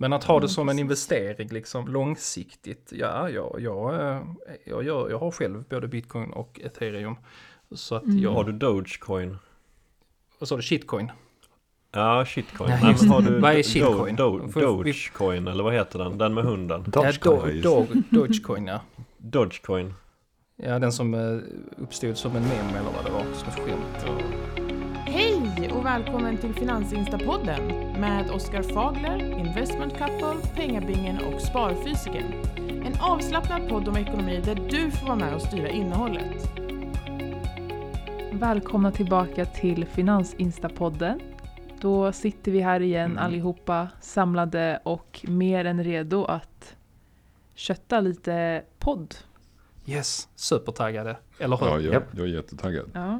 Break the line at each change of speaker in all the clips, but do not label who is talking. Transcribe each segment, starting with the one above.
Men att ha
Mm,
det som en investering liksom långsiktigt, ja, ja, jag, eh, jag, gör, jag har själv både bitcoin och ethereum. Så att
Mm.
jag,
Har du Dogecoin?
vad sa du, shitcoin?
Ja, shitcoin.
Nej,
men har du
Vad är
Do-
shitcoin?
Do-
vi-
Dogecoin eller vad heter den? Den med hunden.
Ja,
Dogecoin.
Do, Do, Dogecoin ja.
Dogecoin.
Ja, den som eh, uppstod som en mem eller vad det var, som skämt.
Och välkommen till Finansinstapodden med Oskar Fagler, Investment Couple, Pengabingen och Sparfysiken. En avslappnad podd om ekonomi där du får vara med och styra innehållet.
Välkomna tillbaka till Finansinstapodden. Då sitter vi här igen
Mm.
allihopa samlade och mer än redo att kötta lite podd.
Yes, supertaggade, eller hur?
Ja, jag, jag är jättetaggad.
Ja.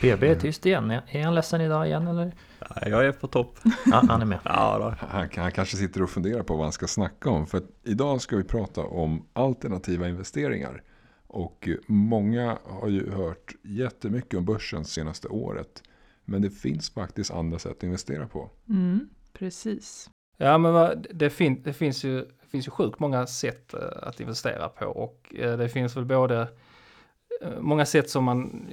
PB är tyst igen. Är han ledsen idag igen eller?
Ja, jag är på topp.
Ja, han är med.
Ja, då.
Han, han kanske sitter och funderar på vad han ska snacka om. För idag ska vi prata om alternativa investeringar. Och många har ju hört jättemycket om börsen senaste året. Men det finns faktiskt andra sätt att investera på.
Mm, precis.
Ja, men vad, det, fin, det finns ju, det finns ju sjukt många sätt eh, att investera på och eh, det finns väl både eh, många sätt som man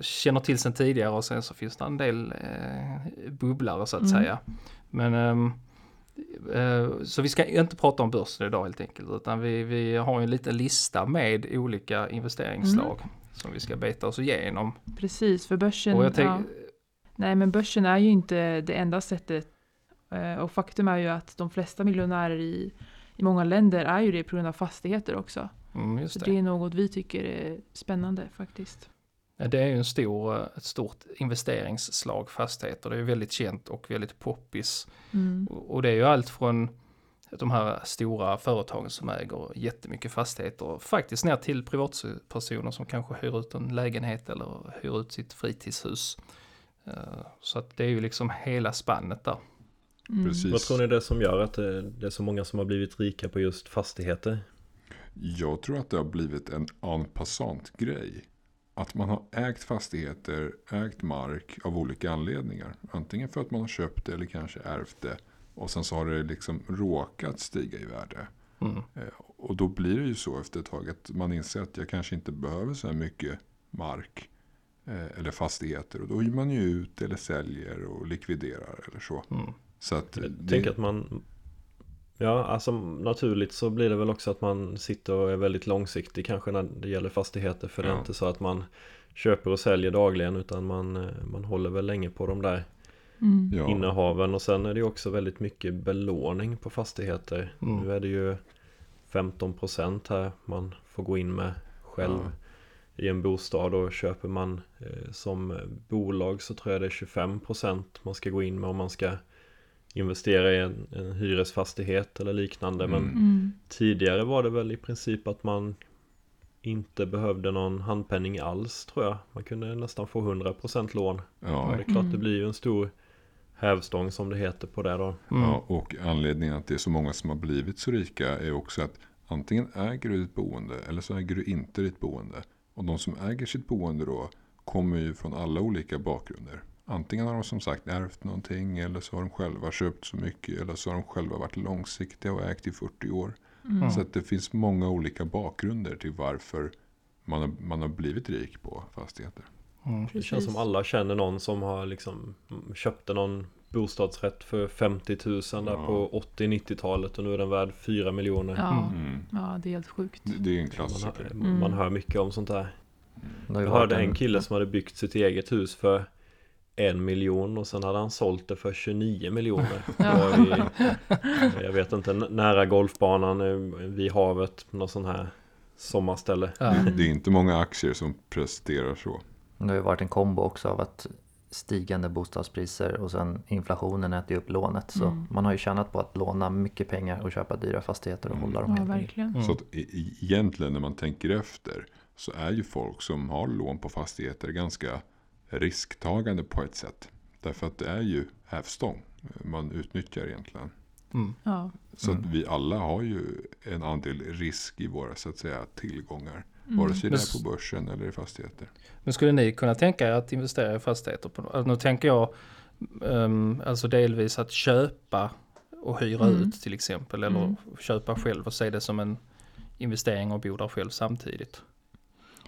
känner till sedan tidigare och sen så finns det en del eh, bubblare så att
Mm.
säga. Men ehm, eh, så vi ska inte prata om börsen idag helt enkelt utan vi, vi har en liten lista med olika investeringsslag som vi ska beta oss igenom.
Precis, för börsen, ja. Nej, men börsen är ju inte det enda sättet. Eh, Och faktum är ju att de flesta miljonärer i, i många länder är ju det på grund av fastigheter också.
mm, just
Så
det.
det är något vi tycker är spännande faktiskt.
Det är ju en stor, eh, ett stort investeringsslag fastigheter. Det är ju väldigt känt och väldigt poppis.
Mm.
Och det är ju allt från de här stora företagen som äger jättemycket fastigheter. Faktiskt ner till privatpersoner som kanske hyr ut en lägenhet eller hyr ut sitt fritidshus. Eh, Så att det är ju liksom hela spannet där.
Mm.
Precis.
Vad tror ni det är som gör att det, det är så många som har blivit rika på just fastigheter?
Jag tror att det har blivit en en passant grej. Att man har ägt fastigheter, ägt mark av olika anledningar. Antingen för att man har köpt det eller kanske ärvt det. Och sen så har det liksom råkat stiga i värde.
Mm.
Eh, Och då blir det ju så efter ett tag att man inser att jag kanske inte behöver så här mycket mark. eh, Eller fastigheter. Och då hyr man ju ut eller säljer och likviderar eller så.
Mm.
Så att
Jag
det,
tänker att man Ja, alltså naturligt så blir det väl också att man sitter och är väldigt långsiktig kanske när det gäller fastigheter För det är
Ja.
inte så att man köper och säljer dagligen utan man, eh, man håller väl länge på de där
Mm.
ja,
innehaven Och sen är det ju också väldigt mycket belåning på fastigheter
Mm.
Nu är det ju 15% här man får gå in med själv
Ja.
i en bostad och köper man eh, som bolag så tror jag det är 25% man ska gå in med om man ska investera i en, en hyresfastighet eller liknande. Men
Mm.
Mm.
tidigare var det väl i princip att man inte behövde någon handpenning alls tror jag. Man kunde nästan få 100% lån.
ja,
Och det är klart det
Mm.
blir ju en stor hävstång som det heter på det då.
Mm.
Ja, och anledningen att det är så många som har blivit så rika är också att antingen äger du ditt boende eller så äger du inte ditt boende. Och de som äger sitt boende då kommer ju från alla olika bakgrunder. Antingen har de som sagt ärvt någonting eller så har de själva köpt så mycket eller så har de själva varit långsiktiga och ägt i 40 år.
Mm.
Så att det finns många olika bakgrunder till varför man har, man har blivit rik på fastigheter.
Mm.
Det känns som alla känner någon som har liksom mm, köpte någon bostadsrätt för 50 000 där
Ja.
på 80-90-talet och nu är den värd 4 miljoner.
Ja.
Mm.
ja, det är helt sjukt.
Det, det är en
Man,
klassiker.
Mm.
man hör mycket om sånt där.
Ju
Jag hörde en kille som hade byggt sitt eget hus för en miljon och sen hade han sålt det för 29 miljoner. Vid, jag vet inte, nära golfbanan eh, vid havet, något sånt här sommarställe.
Ja.
Det är inte många aktier som presterar så.
Det har ju varit en kombo också av att stigande bostadspriser och sen inflationen äter upp lånet. Så
Mm.
man har ju tjänat på att låna mycket pengar och köpa dyra fastigheter och
Mm.
hålla dem
Ja, verkligen.
Mm.
Så att e- e- egentligen när man tänker efter så är ju folk som har lån på fastigheter ganska risktagande på ett sätt. Därför att det är ju hävstång man utnyttjar egentligen.
Mm.
Ja.
Så
Mm.
att vi alla har ju en andel risk i våra så att säga tillgångar.
Mm.
Vare sig det är på börsen eller i fastigheter.
Men skulle ni kunna tänka er att investera i fastigheter? På, alltså nu tänker jag um, alltså delvis att köpa och hyra
Mm.
ut till exempel eller
Mm.
köpa själv och se det som en investering och bo där själv samtidigt.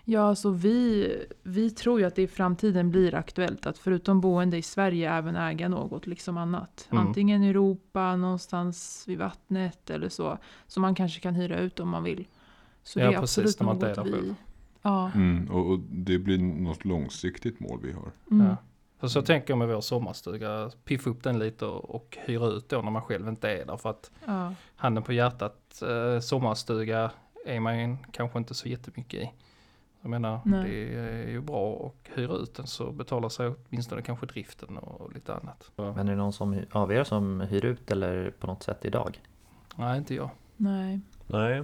Ja, alltså vi, vi tror ju att det i framtiden blir aktuellt att förutom boende i Sverige även äga något liksom annat.
Mm.
Antingen i Europa, någonstans vid vattnet eller så. Som man kanske kan hyra ut om man vill. Så
Ja,
det är
precis,
absolut
när man
något
där
vi...
själv.
Ja.
Mm, och, och det blir något långsiktigt mål vi har.
Mm.
Ja. För så tänker jag med vår sommarstuga, piffa upp den lite och, och hyra ut då när man själv inte är där. För att
Ja.
handen på hjärtat, eh, sommarstuga är man kanske inte så jättemycket i. Jag menar,
Nej.
det är ju bra att hyra ut den så betalar sig åtminstone kanske driften och lite annat.
Men är det någon som, av er som hyr ut eller på något sätt idag?
nej, inte jag.
Nej.
Nej.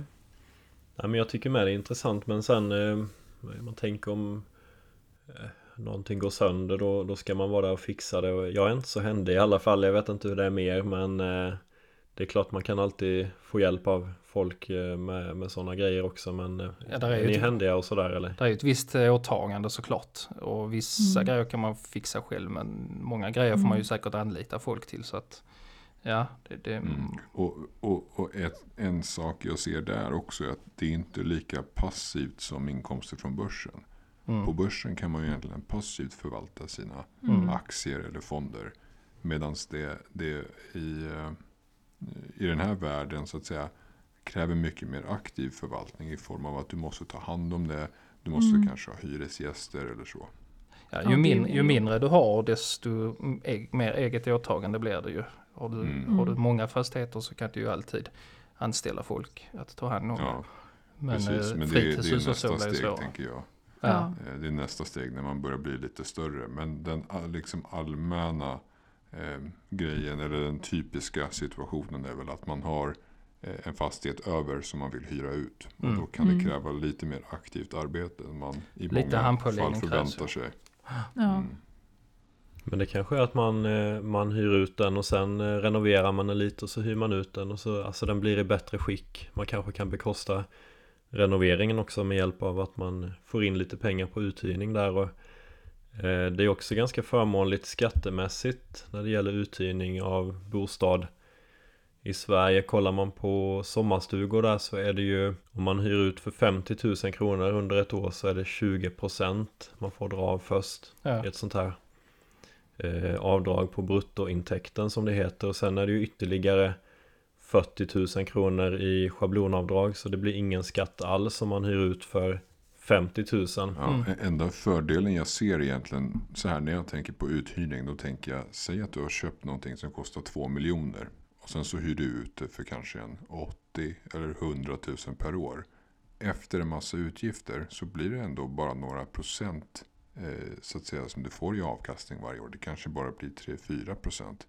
Nej men jag tycker med det är intressant men sen eh, man tänker om eh, någonting går sönder då, då ska man vara där och fixa det. Jag är inte så händig i alla fall. Jag vet inte hur det är mer men eh, det är klart man kan alltid få hjälp av folk eh, med, med sådana grejer också. Men eh,
Ja, där är
ni
ett-
händiga och sådär eller?
Det är ju ett visst eh, åtagande såklart. Och vissa
Mm.
grejer kan man fixa själv men många grejer får man ju
Mm.
säkert anlita folk till. Så att ja, det, det,
Mm. Och, och, och ett, en sak jag ser där också är att det är inte lika passivt som inkomster från börsen.
mm,
På börsen kan man ju egentligen passivt förvalta sina
Mm.
aktier eller fonder. Medan det, det i, i den här världen så att säga kräver mycket mer aktiv förvaltning i form av att du måste ta hand om det. Du måste
Mm.
kanske ha hyresgäster eller så.
ja, ju, min, ju mindre du har desto e- mer eget åtagande blir det ju. Har du,
Mm.
har du
Mm.
många fastigheter så kan du ju alltid anställa folk att ta hand om
Ja,
det. Men,
precis.
eh,
Men det, är- det är nästa steg tänker jag.
Ja.
Eh, Det är nästa steg när man börjar bli lite större. Men den all- liksom allmänna eh, grejen eller den typiska situationen är väl att man har eh, en fastighet över som man vill hyra ut.
Mm.
Och då kan
Mm.
det kräva lite mer aktivt arbete än man i
Lite
många fall förväntar sig.
Ja.
Mm.
Men det kanske är att man, eh, man hyr ut den och sen eh, renoverar man den lite och så hyr man ut den och så alltså den blir i bättre skick. Man kanske kan bekosta renoveringen också med hjälp av att man får in lite pengar på uthyrning där. Och, det är också ganska förmånligt skattemässigt när det gäller uthyrning av bostad. I Sverige kollar man på sommarstugor där så är det ju om man hyr ut för 50 000 kronor under ett år så är det 20% man får dra av först
Ja.
ett sånt här eh, avdrag på bruttointäkten som det heter och sen är det ju ytterligare 40 000 kronor i schablonavdrag så det blir ingen skatt alls om man hyr ut för 50 000.
Ja,
Mm.
Enda fördelen jag ser egentligen så här när jag tänker på uthyrning. Då tänker jag, säg att du har köpt någonting som kostar 2 miljoner. Och sen så hyr du ut det för kanske en 80 eller 100 000 per år. Efter en massa utgifter så blir det ändå bara några procent eh, så att säga som du får i avkastning varje år. Det kanske bara blir 3-4 procent.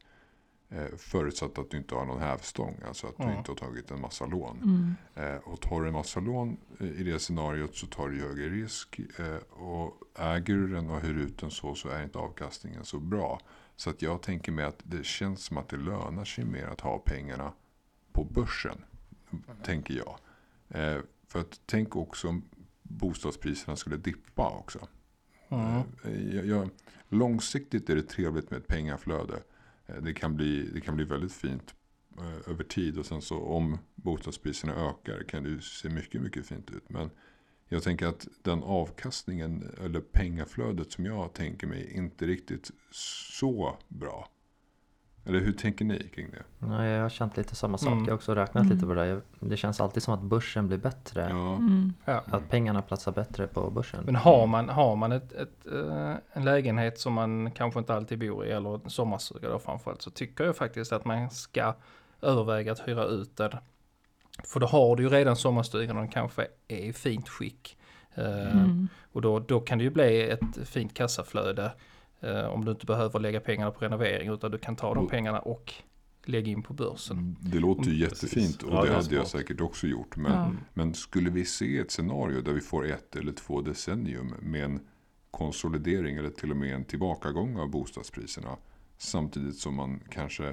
Eh, förutsatt att du inte har någon hävstång, alltså att du
Mm.
inte har tagit en massa lån.
Mm.
Eh, och tar du en massa lån eh, i det scenariot så tar du högre risk. Eh, och äger du den och hyr ut den så, så är inte avkastningen så bra. Så att jag tänker mig att det känns som att det lönar sig mer att ha pengarna på börsen. Tänker jag. För att tänk också om bostadspriserna skulle dippa också.
Mm.
Jag, jag, långsiktigt är det trevligt med ett pengaflöde. Eh, det kan bli, det kan bli väldigt fint eh, över tid. Och sen så om bostadspriserna ökar kan det ju se mycket, mycket fint ut. Men jag tänker att den avkastningen eller pengaflödet som jag tänker mig inte riktigt så bra. Eller hur tänker ni kring det?
Nej, jag har känt lite samma sak.
Mm.
Jag har också räknat
Mm.
lite på det. där. Det känns alltid som att börsen blir bättre.
Ja,
Mm.
Ja.
Att pengarna platsar bättre på börsen.
Men har man, har man ett, ett, eh, en lägenhet som man kanske inte alltid bor i eller en sommarstuga då framförallt så tycker jag faktiskt att man ska överväga att hyra ut den. För då har du ju redan sommarstugan och den kanske är i fint skick. Eh,
Mm.
Och då, då kan det ju bli ett fint kassaflöde om du inte behöver lägga pengarna på renovering utan du kan ta de
Och-
pengarna och lägga in på börsen.
det låter ju
Mm,
jättefint och
Ja,
det
det
hade jag säkert också gjort. Men,
Ja.
men skulle vi se ett scenario där vi får ett eller två decennium med en konsolidering eller till och med en tillbakagång av bostadspriserna samtidigt som man kanske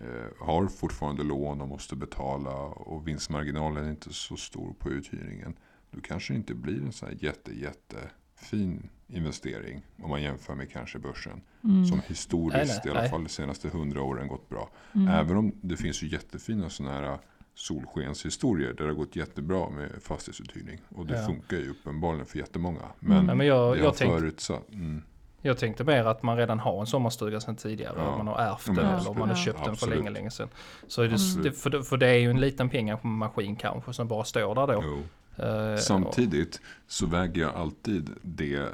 eh, har fortfarande lån och måste betala och vinstmarginalen är inte så stor på uthyrningen. Då kanske det inte blir en sån här jätte, jätte fin investering om man jämför med kanske börsen.
Mm.
Som historiskt,
Nej, nej,
i alla
nej.
fall de senaste hundra åren, gått bra.
Mm.
Även om det finns ju jättefina sådana här solskenshistorier där det har gått jättebra med fastighetsuthyrning. Och det
Ja.
funkar ju uppenbarligen för jättemånga.
Mm.
Men,
Ja, men jag,
det har
jag, tänkte,
förutsatt. Mm,
jag tänkte mer att man redan har en sommarstuga sedan tidigare.
Ja.
Om man har ärvt
Ja,
den eller om man har köpt den för länge, länge sedan. Så är det,
Absolut.
det, för, det, för det är ju en liten pengamaskin kanske som bara står där då.
jo.
Eh,
Samtidigt så väger jag alltid det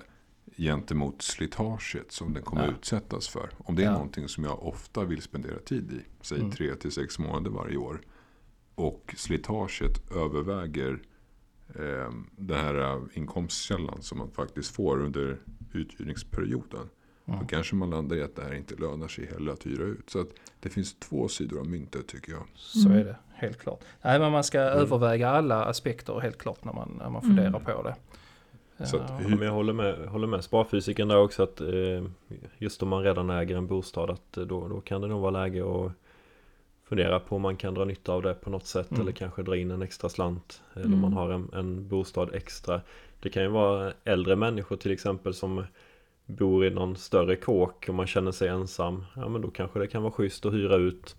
gentemot slitaget som den kommer
Ja.
utsättas för. Om det är
Ja.
någonting som jag ofta vill spendera tid i, säg
Mm.
tre till sex månader varje år. Och slitaget överväger eh, den här eh, inkomstkällan som man faktiskt får under uthyrningsperioden.
Mm.
Då kanske man landar i att det här inte lönar sig heller att hyra ut. Så att det finns två sidor av myntet tycker jag.
Så
Mm.
är det, helt klart. Nej, men man ska överväga alla aspekter helt klart när man, när man funderar
Mm.
på det.
Så att
Ja,
men jag håller med, håller med sparfysiken där också att eh, just om man redan äger en bostad att eh, då, då kan det nog vara läge att fundera på om man kan dra nytta av det på något sätt
Mm.
eller kanske dra in en extra slant eller om
Mm.
man har en, en bostad extra. Det kan ju vara äldre människor till exempel som bor i någon större kåk och man känner sig ensam. Ja men då kanske det kan vara schysst att hyra ut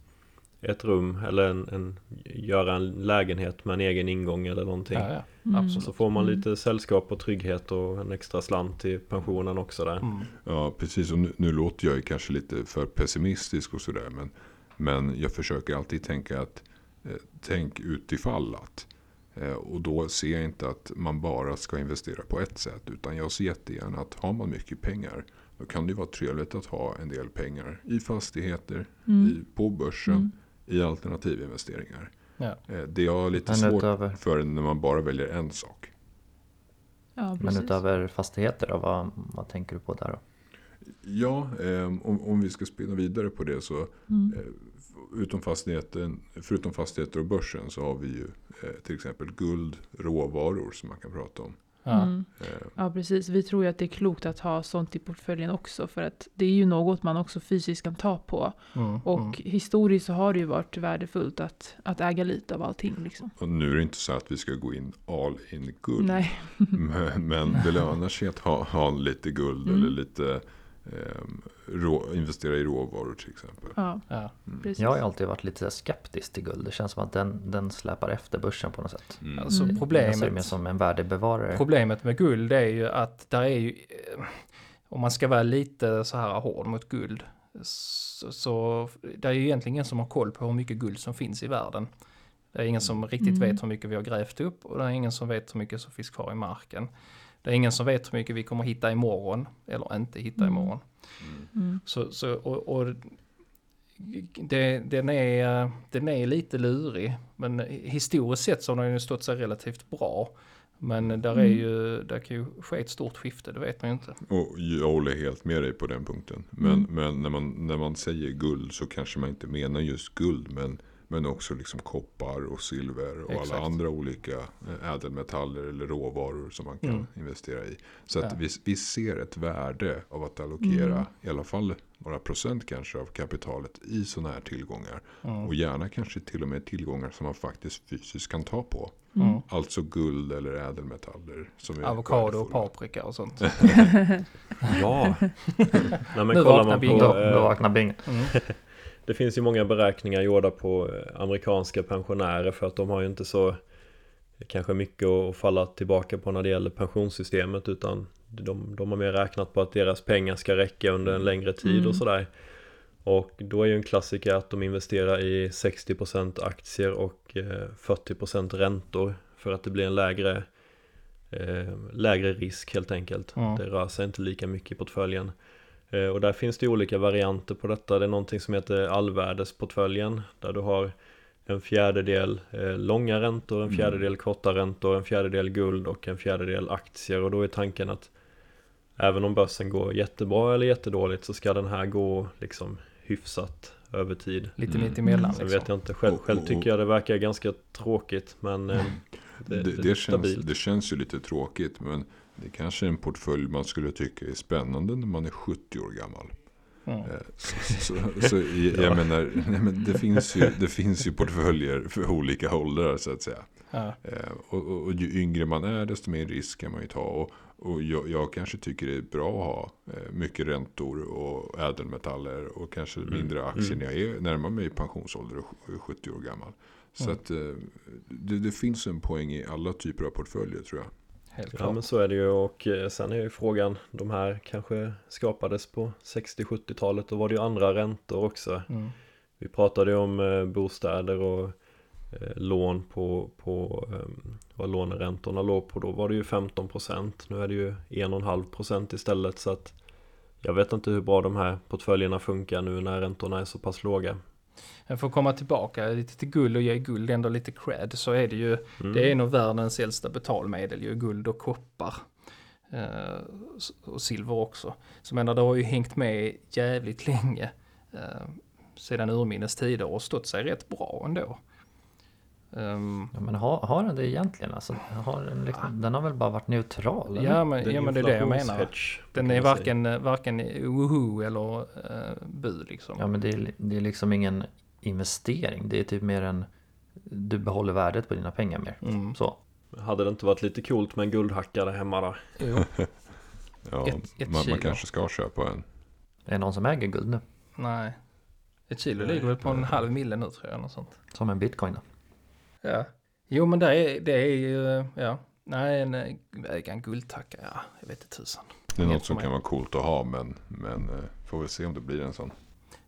ett rum eller en, en, göra en lägenhet med en egen ingång eller någonting.
Ja, ja.
Mm.
absolut.
Så får man
Mm.
lite sällskap och trygghet och en extra slant till pensionen också där.
Mm.
Ja, precis. Och nu, nu låter jag ju kanske lite för pessimistisk och sådär. Men, men jag försöker alltid tänka att eh, tänk utifall att. Eh, och då ser jag inte att man bara ska investera på ett sätt. Utan jag ser jättegärna att har man mycket pengar. Då kan det ju vara trevligt att ha en del pengar i fastigheter,
Mm.
i, på börsen,
Mm.
I alternativinvesteringar.
Ja.
Eh, det jag har lite
Men
svårt
utöver,
för när man bara väljer en sak.
Ja,
men utöver fastigheter då, vad, vad tänker du på där då?
Ja, eh, om, om vi ska spinna vidare på det så
Mm.
Eh, Utom fastigheten, förutom fastigheter och börsen så har vi ju eh, till exempel guld, råvaror som man kan prata om.
Ja.
Mm.
Eh,
Ja, precis. Vi tror ju att det är klokt att ha sånt i portföljen också. För att det är ju något man också fysiskt kan ta på.
Mm.
Och
mm.
historiskt så har det ju varit värdefullt att, att äga lite av allting. Liksom.
och nu är det inte så att vi ska gå in all in guld.
Nej.
Men, men det lönar sig att ha, ha lite guld
Mm.
eller lite rå, investera i råvaror till exempel.
Ja,
Ja.
precis.
Jag har alltid varit lite skeptisk till guld. Det känns som att den, den släpar efter börsen på något sätt.
Mm.
Alltså
Mm.
Jag ser mer
problemet,
som en värdebevarare.
problemet med guld är ju att där är ju, om man ska vara lite så här hård mot guld, så, så det är ju egentligen ingen som har koll på hur mycket guld som finns i världen. Det är ingen som riktigt
Mm.
vet hur mycket vi har grävt upp och det är ingen som vet hur mycket som finns kvar i marken. Det är ingen som vet hur mycket vi kommer hitta imorgon eller inte hitta
Mm.
imorgon.
Mm.
Så, så, och, och det, den, är, den är lite lurig, men historiskt sett så har den ju stått sig relativt bra. Men där, är
Mm.
ju, där kan ju ske ett stort skifte, det vet man ju inte.
Och jag håller helt med dig på den punkten. Men,
Mm.
men när, man, när man säger guld så kanske man inte menar just guld. Men, men också liksom koppar och silver och
Exakt.
alla andra olika eh, ädelmetaller eller råvaror som man kan
Mm.
investera i. Så att
Ja.
vi, vi ser ett värde av att allokera
Mm.
i alla fall några procent kanske av kapitalet i sådana här tillgångar.
Mm.
Och gärna kanske till och med tillgångar som man faktiskt fysiskt kan ta på.
Mm.
Alltså guld eller ädelmetaller. Som
Avokado och paprika och sånt.
Ja! Nej, men
Nu
kollar
vaknar
man
bingo.
på,
Då,
eh,
vaknar bing.
Det finns ju många beräkningar gjorda på eh, amerikanska pensionärer för att de har ju inte så kanske mycket att falla tillbaka på när det gäller pensionssystemet utan de, de har mer räknat på att deras pengar ska räcka under en längre tid
Mm.
och sådär. Och då är ju en klassiker att de investerar i 60% aktier och eh, 40% räntor för att det blir en lägre, eh, lägre risk helt enkelt.
Mm.
Det rör sig inte lika mycket i portföljen. Eh, Och där finns det ju olika varianter på detta. Det är någonting som heter allvärdesportföljen där du har en fjärdedel eh, långa räntor, en
Mm.
fjärdedel korta räntor, en fjärdedel guld och en fjärdedel aktier. Och då är tanken att även om börsen går jättebra eller jättedåligt så ska den här gå liksom hyfsat över tid.
Lite
Mm.
mitt emellan
Sen
liksom.
vet jag inte, själv, själv
och-
tycker jag det verkar ganska tråkigt men eh, det,
Det,
det,
det,
är
känns,
stabilt.
det känns ju lite tråkigt men det kanske är en portfölj man skulle tycka är spännande när man är 70 år gammal.
Mm.
Så, så, så i- jag
Ja.
menar, nej, men det, finns ju, det finns ju portföljer för olika åldrar så att säga.
Ja.
Eh, och, och, och ju yngre man är desto mer risk kan man ju ta. Och, och jag, jag kanske tycker det är bra att ha eh, mycket räntor och ädelmetaller och kanske
Mm.
mindre aktier
Mm.
när jag är närmar mig pensionsålder och är 70 år gammal. Så
Mm.
att eh, det, det finns en poäng i alla typer av portföljer tror jag.
Helt
Ja
klart.
men så är det ju. Och eh, sen är ju frågan De här kanske skapades på 60-70-talet Då var det ju andra räntor också.
Mm.
Vi pratade ju om eh, bostäder och eh, lån på, på eh, vad låneräntorna låg på. Då var det ju 15% Nu är det ju 1,5% istället. Så att Jag vet inte hur bra de här portföljerna funkar nu när räntorna är så pass låga
för att komma tillbaka lite till guld och ge guld ändå lite cred så är det ju,
Mm.
det är nog världens äldsta betalmedel ju, guld och koppar. Eh, och silver också. Så menar det har ju hängt med jävligt länge. Eh, sedan urminnes tider och stått sig rätt bra ändå. Ehm,
Ja, men har, har den det egentligen? Alltså, har den, liksom, den har väl bara varit neutral? eller?
ja, men,
Det är
ja
en
men det är det jag menar.
inflationshedge,
Den är
man säga.
varken, varken woho eller uh, bu liksom.
Ja men det är, det är liksom ingen investering. Det är typ mer en... Du behåller värdet på dina pengar mer.
Mm.
Så.
Hade det inte varit lite coolt med en guldhacka där hemma då?
Jo.
Ja,
Ett- ett
man, man kanske ska köpa en.
Är det någon som äger guld nu?
Nej. Ett kilo
Nej,
ligger väl på en halv mille nu tror jag. Något sånt.
Som en bitcoin då?
Ja. Jo men det är, det är ju, ja. Nej, en eh, en guldtacka, ja. Jag vet inte tusan.
Det är något som kan vara coolt att ha men, men eh, får väl se om det blir en sån.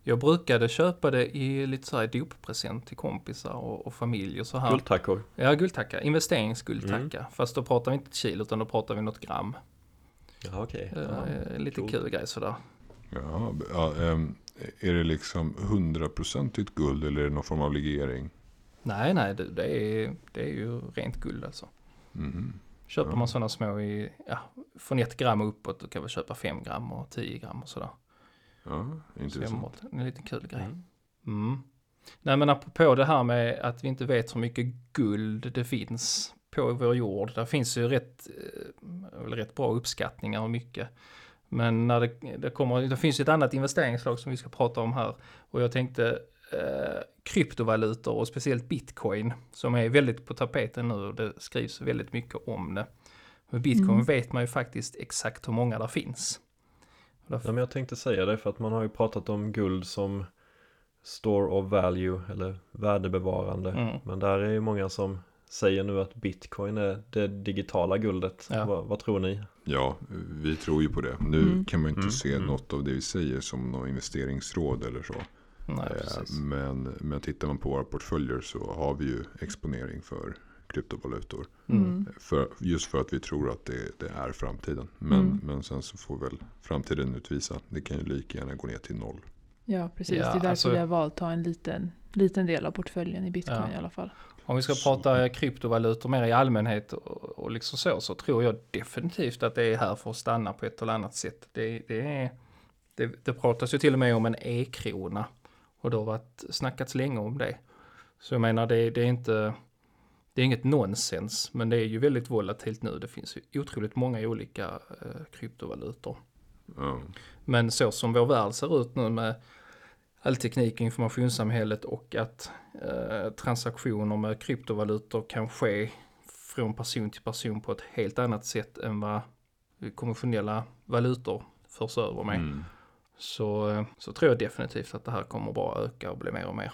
Jag brukade köpa det i lite så här doppresent till kompisar och, och familj och så här.
Guldtackor?
Ja, guldtacka. Investeringsguldtacka. Fast då pratar vi inte kilo utan då pratar vi något gram.
Ja okej.
Eh, lite
coolt.
kul grej sådär.
Ja, ja, är det liksom hundraprocentigt guld eller är det någon form av legering?
Nej, nej, det, det, är, det är ju rent guld alltså.
Mhm.
Köper
Ja.
man sådana små i, ja, från ett gram och uppåt, då kan vi köpa fem gram och tio gram och sådär.
Ja,
Så
intressant.
enbart en liten kul grej.
Mm.
Mm. Nej men apropå det här med att vi inte vet hur mycket guld det finns på vår jord. Där finns ju rätt, eh, väl rätt bra uppskattningar hur mycket. Men när det, det kommer, det finns ett annat investeringsslag som vi ska prata om här. Och jag tänkte eh, kryptovalutor och speciellt bitcoin som är väldigt på tapeten nu och det skrivs väldigt mycket om det. Med bitcoin
Mm.
vet man ju faktiskt exakt hur många där finns.
Ja, men jag tänkte säga det för att man har ju pratat om guld som store of value eller värdebevarande.
Mm.
Men där är ju många som säger nu att bitcoin är det digitala guldet.
Ja.
Vad, vad tror ni?
Ja, vi tror ju på det. Nu
Mm.
kan man inte
Mm,
se
mm.
något av det vi säger som något investeringsråd eller så.
Nej,
Eh, men, men tittar man på våra portföljer så har vi ju exponering för kryptovalutor.
Mm.
För, just för att vi tror att det, det är framtiden. Men,
Mm.
men sen så får väl framtiden utvisa. Det kan ju lika gärna gå ner till noll.
Ja, precis.
Ja,
det är därför
alltså-
vi har valt att ta en liten, liten del av portföljen i bitcoin
Ja.
i alla fall.
Om vi ska
Så-
prata kryptovalutor mer i allmänhet och, och liksom så, så tror jag definitivt att det är här för att stanna på ett eller annat sätt. Det, det, är, det, det pratas ju till och med om en e-krona och det har varit snackats länge om det. Så jag menar, det, det är inte, det är inget nonsens, men det är ju väldigt volatilt nu. Det finns ju otroligt många olika eh, kryptovalutor.
Ja.
Men så som vår värld ser ut nu med all teknik och informationssamhället och att eh, transaktioner med kryptovalutor kan ske från person till person på ett helt annat sätt än vad konventionella valutor förs över med.
Mm.
Så, eh, så tror jag definitivt att det här kommer bara öka och bli mer och mer.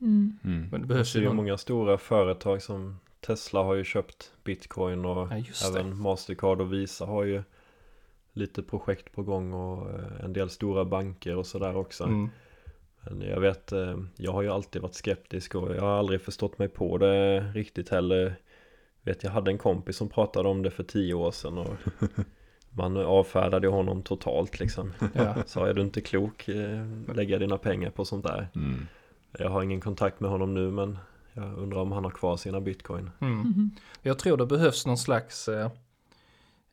Mm.
Mm.
Men det behövs
är
ju någon...
många stora företag som Tesla har ju köpt bitcoin och
Ja, det.
även Mastercard och Visa har ju lite projekt på gång och eh, en del stora banker och sådär också.
Mm.
Men jag vet, eh, jag har ju alltid varit skeptisk och jag har aldrig förstått mig på det riktigt heller. Vet, jag hade en kompis som pratade om det för tio år sedan och man avfärdade honom totalt liksom.
Ja.
Sa, är du inte klok, eh, lägga dina pengar på sånt där.
Mm.
Jag har ingen kontakt med honom nu men jag undrar om han har kvar sina bitcoin.
Mm.
Mhm.
Jag tror det behövs någon slags, eh,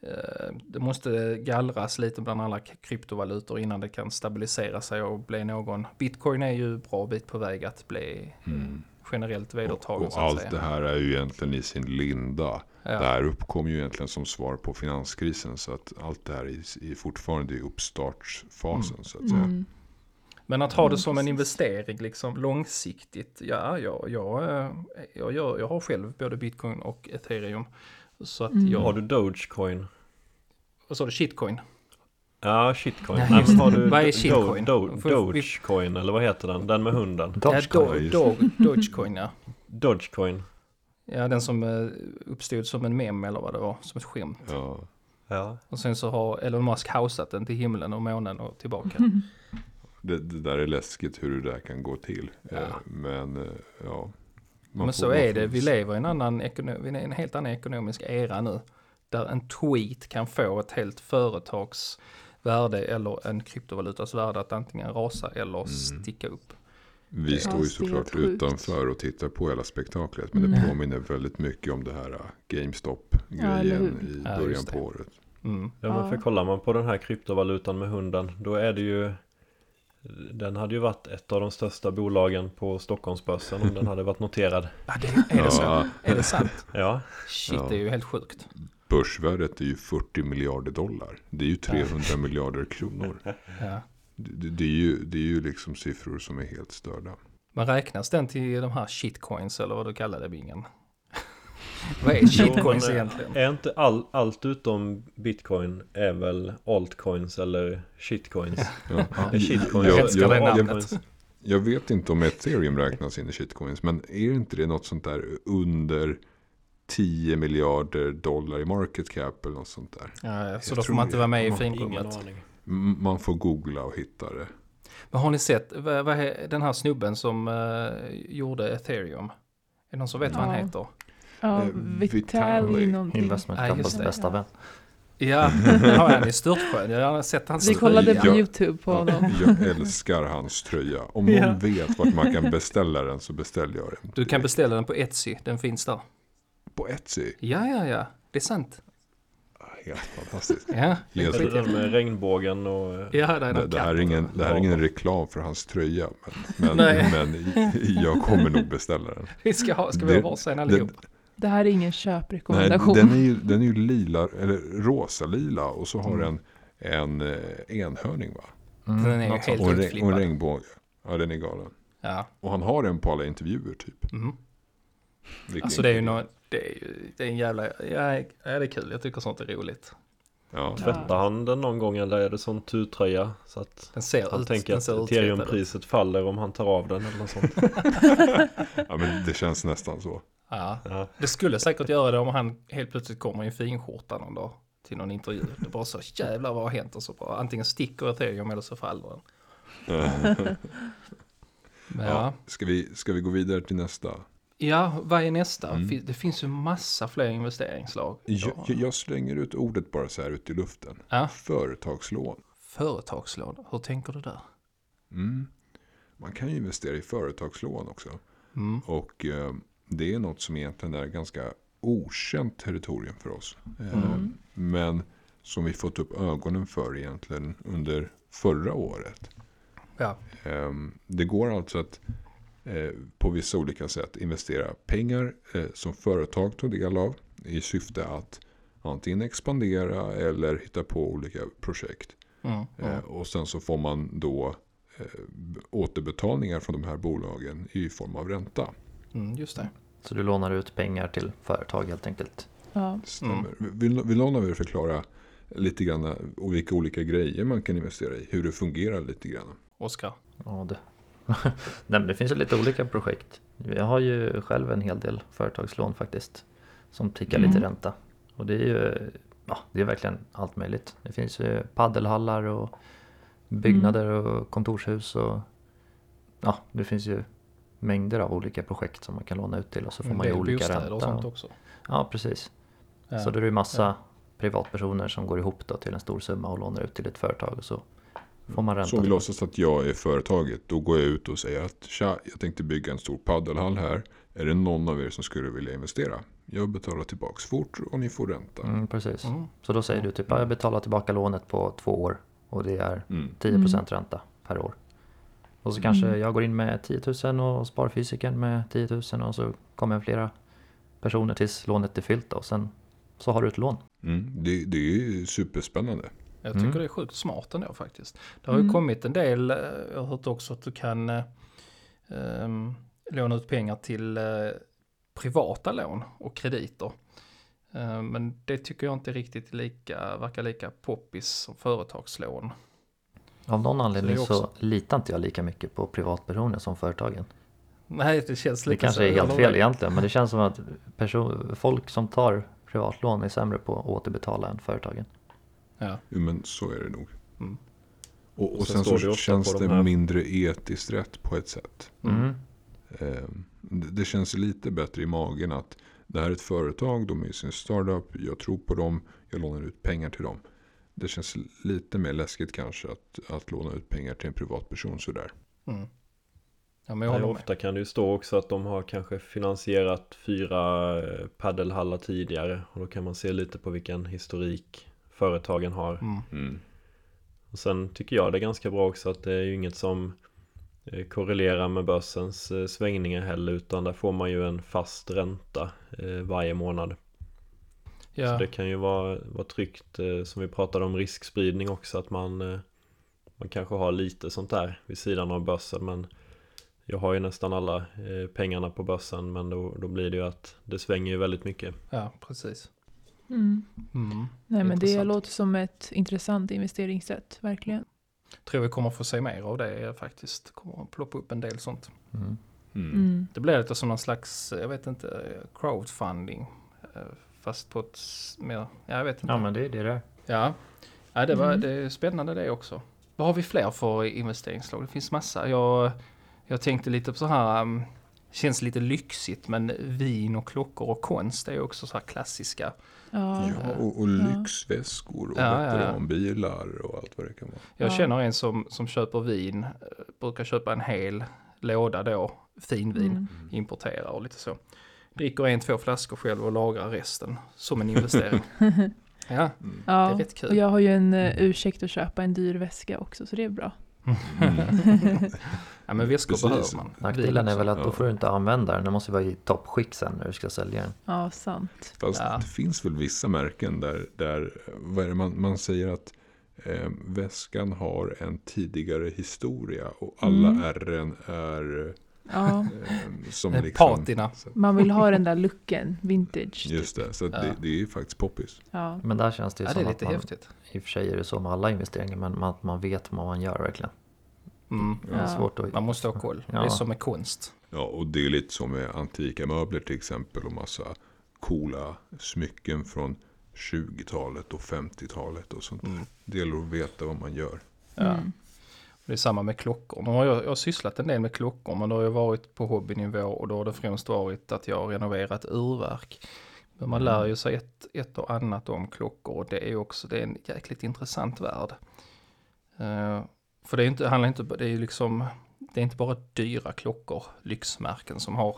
eh, det måste gallras lite bland alla kryptovalutor innan det kan stabilisera sig och bli någon. Bitcoin är ju bra bit på väg att bli
Mm.
generellt
Och,
vedertagen
och
så att
allt
säga.
det här är ju egentligen i sin linda. Det
Ja.
här uppkom ju egentligen som svar på finanskrisen. Så att allt det här är, är fortfarande i uppstartsfasen så att säga.
Mm.
Men att ha
Mm,
det som en investering liksom långsiktigt, ja, ja, jag, eh, jag, gör, jag har själv både bitcoin och ethereum. Så att
Mm.
jag,
Har du Dogecoin?
vad sa du, shitcoin?
Ja, shitcoin.
Ja,
Nej, men
det.
har du
Vad är
Do-
shitcoin?
Do-
vi-
Dogecoin eller vad heter den? Den med hunden.
Ja,
Dogecoin.
Do, Do, Dogecoin ja.
Dogecoin.
Ja, den som eh, uppstod som en mem eller vad det var, som ett skämt.
Ja.
Ja.
Och sen så har Elon Musk hausat den till himlen och månen och tillbaka.
Det, det där är läskigt hur det där kan gå till.
Ja.
Eh, Men eh, ja. Man
Men så är det, vi lever i en, annan ekono- vi är i en helt annan ekonomisk era nu. Där en tweet kan få ett helt företags värde eller en kryptovalutas värde att antingen rasa eller
Mm.
sticka upp.
Vi
Ja,
står ju
det
såklart utanför och tittar på hela spektaklet. Men det
Mm.
påminner väldigt mycket om det här
Ja, eller
GameStop-grejen
hur?
i
Ja,
början
det.
på året.
Mm.
Ja, men
Ja.
för kollar man på den här kryptovalutan med hunden, då är det ju den hade ju varit ett av de största bolagen på Stockholmsbörsen om den hade varit noterad.
Ja, det, är det så?
Ja.
Är det sant?
Ja,
Shit,
Ja.
det är ju helt sjukt.
Börsvärdet är ju 40 miljarder dollar. Det är ju 300 miljarder kronor.
Ja.
Det, det, är ju, det är ju liksom siffror som är helt störda.
Men räknas den till de här shitcoins eller vad du kallar det, Bingen? vad är shitcoins egentligen?
Är inte all, allt utom bitcoin är väl altcoins eller shitcoins?
Ja.
Är shitcoins?
Jag
Jag- jag- jag- vet inte om ethereum räknas in i shitcoins. Men är inte det något sånt där under 10 miljarder dollar i market cap eller något sånt där?
Ja, så
Jag
då får man inte
det.
vara med i
Ingen
finrummet.
Man får googla och hitta det.
Men har ni sett vad, vad är den här snubben som eh, gjorde ethereum? Är det någon som vet vad han
Ja.
heter?
Ja, Vitali
Vitali.
någonting.
Investment
Ja, det.
bästa vän.
Ja, ja han är störtskön. Jag har sett hans
Vi kollade på
tröja.
Ja.
YouTube på
Ja,
honom.
jag älskar hans tröja. Om någon
Ja.
vet vart man kan beställa den så beställer jag den.
Du kan beställa den på Etsy, den finns där.
På Etsy.
Ja, ja, ja, det är sant.
Helt fantastiskt.
Ja, det skitkul.
den med regnbågen och...
Ja, det
Det, det, här är ingen, det här är ingen reklam för hans tröja. Men, men,
Nej.
men jag kommer nog beställa den.
Vi ska ha, ska vi
Det-
ha varsin allihop?
Det här är ingen
Nej,
köprekommendation.
den, är ju, den är ju lila, eller rosa-lila och så har
Mm.
den en eh, enhörning va?
Mm,
Den är
sånt.
helt
Och en, och en regnbåge. Ja, den är galen.
Ja.
Och han har den på alla intervjuer typ.
Mm.
Vilken
Alltså det är ju något, det är ju, det är en jävla, ja, det är kul, jag tycker sånt är roligt.
Ja.
Tvättar han den någon gång eller är det sån turtröja? Så att
Den ser
han
ut,
tänker
den
att
ser uttvättad ut.
ethereumpriset faller om han tar av den eller något sånt.
ja, men det känns nästan så.
Ja,
Ja.
det skulle säkert göra det om han helt plötsligt kommer i en finskjorta någon dag till någon intervju. Det bara så jävlar vad har hänt och så bara antingen sticker ethereum eller så faller den. Men ja.
Ja. Ska, vi, ska vi gå vidare till nästa?
Ja, vad är nästa?
Mm.
Det finns ju massa fler investeringslag.
Jag, jag- slänger ut ordet bara så här ut i luften.
Ja.
Företagslån.
Företagslån, hur tänker du där?
Mm. Man kan ju investera i företagslån också.
Mm.
Och eh, det är något som egentligen är ganska okänt territorium för oss. Eh,
Mm.
Men som vi fått upp ögonen för egentligen under förra året.
Ja,
Eh, Det går alltså att på vissa olika sätt investera pengar eh, som företag tar del av i syfte att antingen expandera eller hitta på olika projekt.
mm.
Eh,
Mm.
Och sen så får man då eh, återbetalningar från de här bolagen i form av ränta.
Mm, just det.
Så du lånar ut pengar till företag helt enkelt.
Ja.
Stämmer. Vill, vill någon av er förklara lite grann eh, vilka olika grejer man kan investera i? Hur det fungerar lite grann.
Oskar.
Ja, det. Nej, det finns ju lite olika projekt. Jag har ju själv en hel del företagslån faktiskt. Som tickar lite
Mm.
ränta. Och det är ju ja, det är verkligen allt möjligt. Det finns ju paddelhallar och byggnader och kontorshus och ja, det finns ju mängder av olika projekt som man kan låna ut till och så får
En
man ju olika ränta.
och sånt också.
Ja, precis.
Ja.
Så det är ju massa
Ja.
privatpersoner som går ihop då till en stor summa och lånar ut till ett företag och så får man ränta.
Så om vi
tillbaka.
låtsas att jag är företaget. Då går jag ut och säger att tja, jag tänkte bygga en stor paddelhall här. Är det någon av er som skulle vilja investera? Jag betalar tillbaks fort och ni får ränta.
Mm, precis.
Mm.
Så då säger du typ, ja, jag betalar tillbaka lånet på två år och det är
Mm.
10% ränta per år. Och så kanske
Mm.
jag går in med 10 000 och sparfysiken med 10 000 och så kommer flera personer tills lånet är fyllt och sen så har du ett lån.
Mm. Det, det är ju superspännande.
Jag tycker
Mm.
det är sjukt smart ändå faktiskt. Det har ju
Mm.
kommit en del, eh, jag har hört också att du kan eh, ehm, låna ut pengar till eh, privata lån och krediter. Eh, men det tycker jag inte riktigt lika, verkar lika poppis som företagslån.
Av någon anledning så,
också-
litar inte jag lika mycket på privatpersoner som företagen.
Nej, det känns
Det
lite
kanske
så.
är helt fel egentligen men det känns som att person, folk som tar privatlån är sämre på att återbetala än företagen.
Ja.
Jo, men så är det nog.
Mm.
Och, och
Och
sen
sen
så känns det
här-
mindre etiskt rätt på ett sätt.
Mm.
Eh, det, det känns lite bättre i magen att det här är ett företag, de är i sin startup, jag tror på dem, jag lånar ut pengar till dem. Det känns lite mer läskigt kanske att, att låna ut pengar till en privatperson sådär.
Mm. Ja, men jag
Nej,
håller
ofta kan det ju stå också att de har kanske finansierat fyra eh, paddelhallar tidigare och då kan man se lite på vilken historik företagen har.
Mm.
Och sen tycker jag det är ganska bra också att det är ju inget som eh, korrelerar med börsens eh, svängningar heller utan där får man ju en fast ränta eh, varje månad. Så
Ja,
det kan ju vara, vara tryggt som vi pratade om riskspridning också att man, man kanske har lite sånt där vid sidan av börsen men jag har ju nästan alla pengarna på börsen men då, då blir det ju att det svänger ju väldigt mycket.
ja, precis.
Mm.
Mm.
Nej men det låter som ett intressant investeringssätt, verkligen.
Tror vi kommer få se mer av det faktiskt. Kommer att ploppa upp en del sånt.
Mm.
Mm.
Det blir lite som någon slags, jag vet inte, crowdfunding. eh, Fast på ett mer, ja, jag vet inte.
Ja men det är det det är.
Ja, ja det, var,
Mm.
det är spännande det också. Vad har vi fler för investeringslag? Det finns massa. Jag, jag tänkte lite på så här, känns lite lyxigt, men vin och klockor och konst är också så här klassiska.
Ja.
Ja, och, och lyxväskor och
Ja, ja, ja.
veteranbilar och allt vad det kan vara.
Jag
Ja.
känner en som, som köper vin, eh, brukar köpa en hel låda då, finvin,
Mm.
importera och lite så. Dricker en, två flaskor själv och lagrar resten som en investering. ja,
Ja,
Det är rätt kul.
och jag har ju en uh, ursäkt att köpa en dyr väska också, så det är bra.
ja men väskor
Precis.
behöver man.
Nackdelen är väl att då
Ja.
får du inte använda den, den måste vara i toppskick sen när du ska sälja den.
Ja, sant.
Fast
Ja.
det finns väl vissa märken där, där vad är det man, man säger att eh, väskan har en tidigare historia och alla
Mm.
ärren är
Ja,
eh, som
Eh,
liksom...
Patina.
Så-
man vill ha den där looken, vintage.
Just det, så att
Ja.
det, det är ju faktiskt poppis.
Ja.
Men där känns det ju
Ja, det är
som
lite
att man,
häftigt.
i och för sig är det så med alla investeringar, men man, man vet vad man gör verkligen.
Mm.
Det är
Ja.
svårt att...
Man måste ha koll. Det är
Ja.
som med konst.
Ja, och det är lite som med antika möbler till exempel och massa coola smycken från 20-talet och 50-talet och sånt.
Mm.
Det gäller att veta vad man gör.
Ja.
Mm.
Det är samma med klockor. Nu har jag, jag har sysslat en del med klockor men då har jag varit på hobbynivå och då har det främst varit att jag har renoverat urverk. Men man lär ju sig ett, ett och annat om klockor och det är också det är en jäkligt intressant värld. Eh, för det är inte, det handlar inte, det är ju liksom, det är inte bara dyra klockor, lyxmärken som har,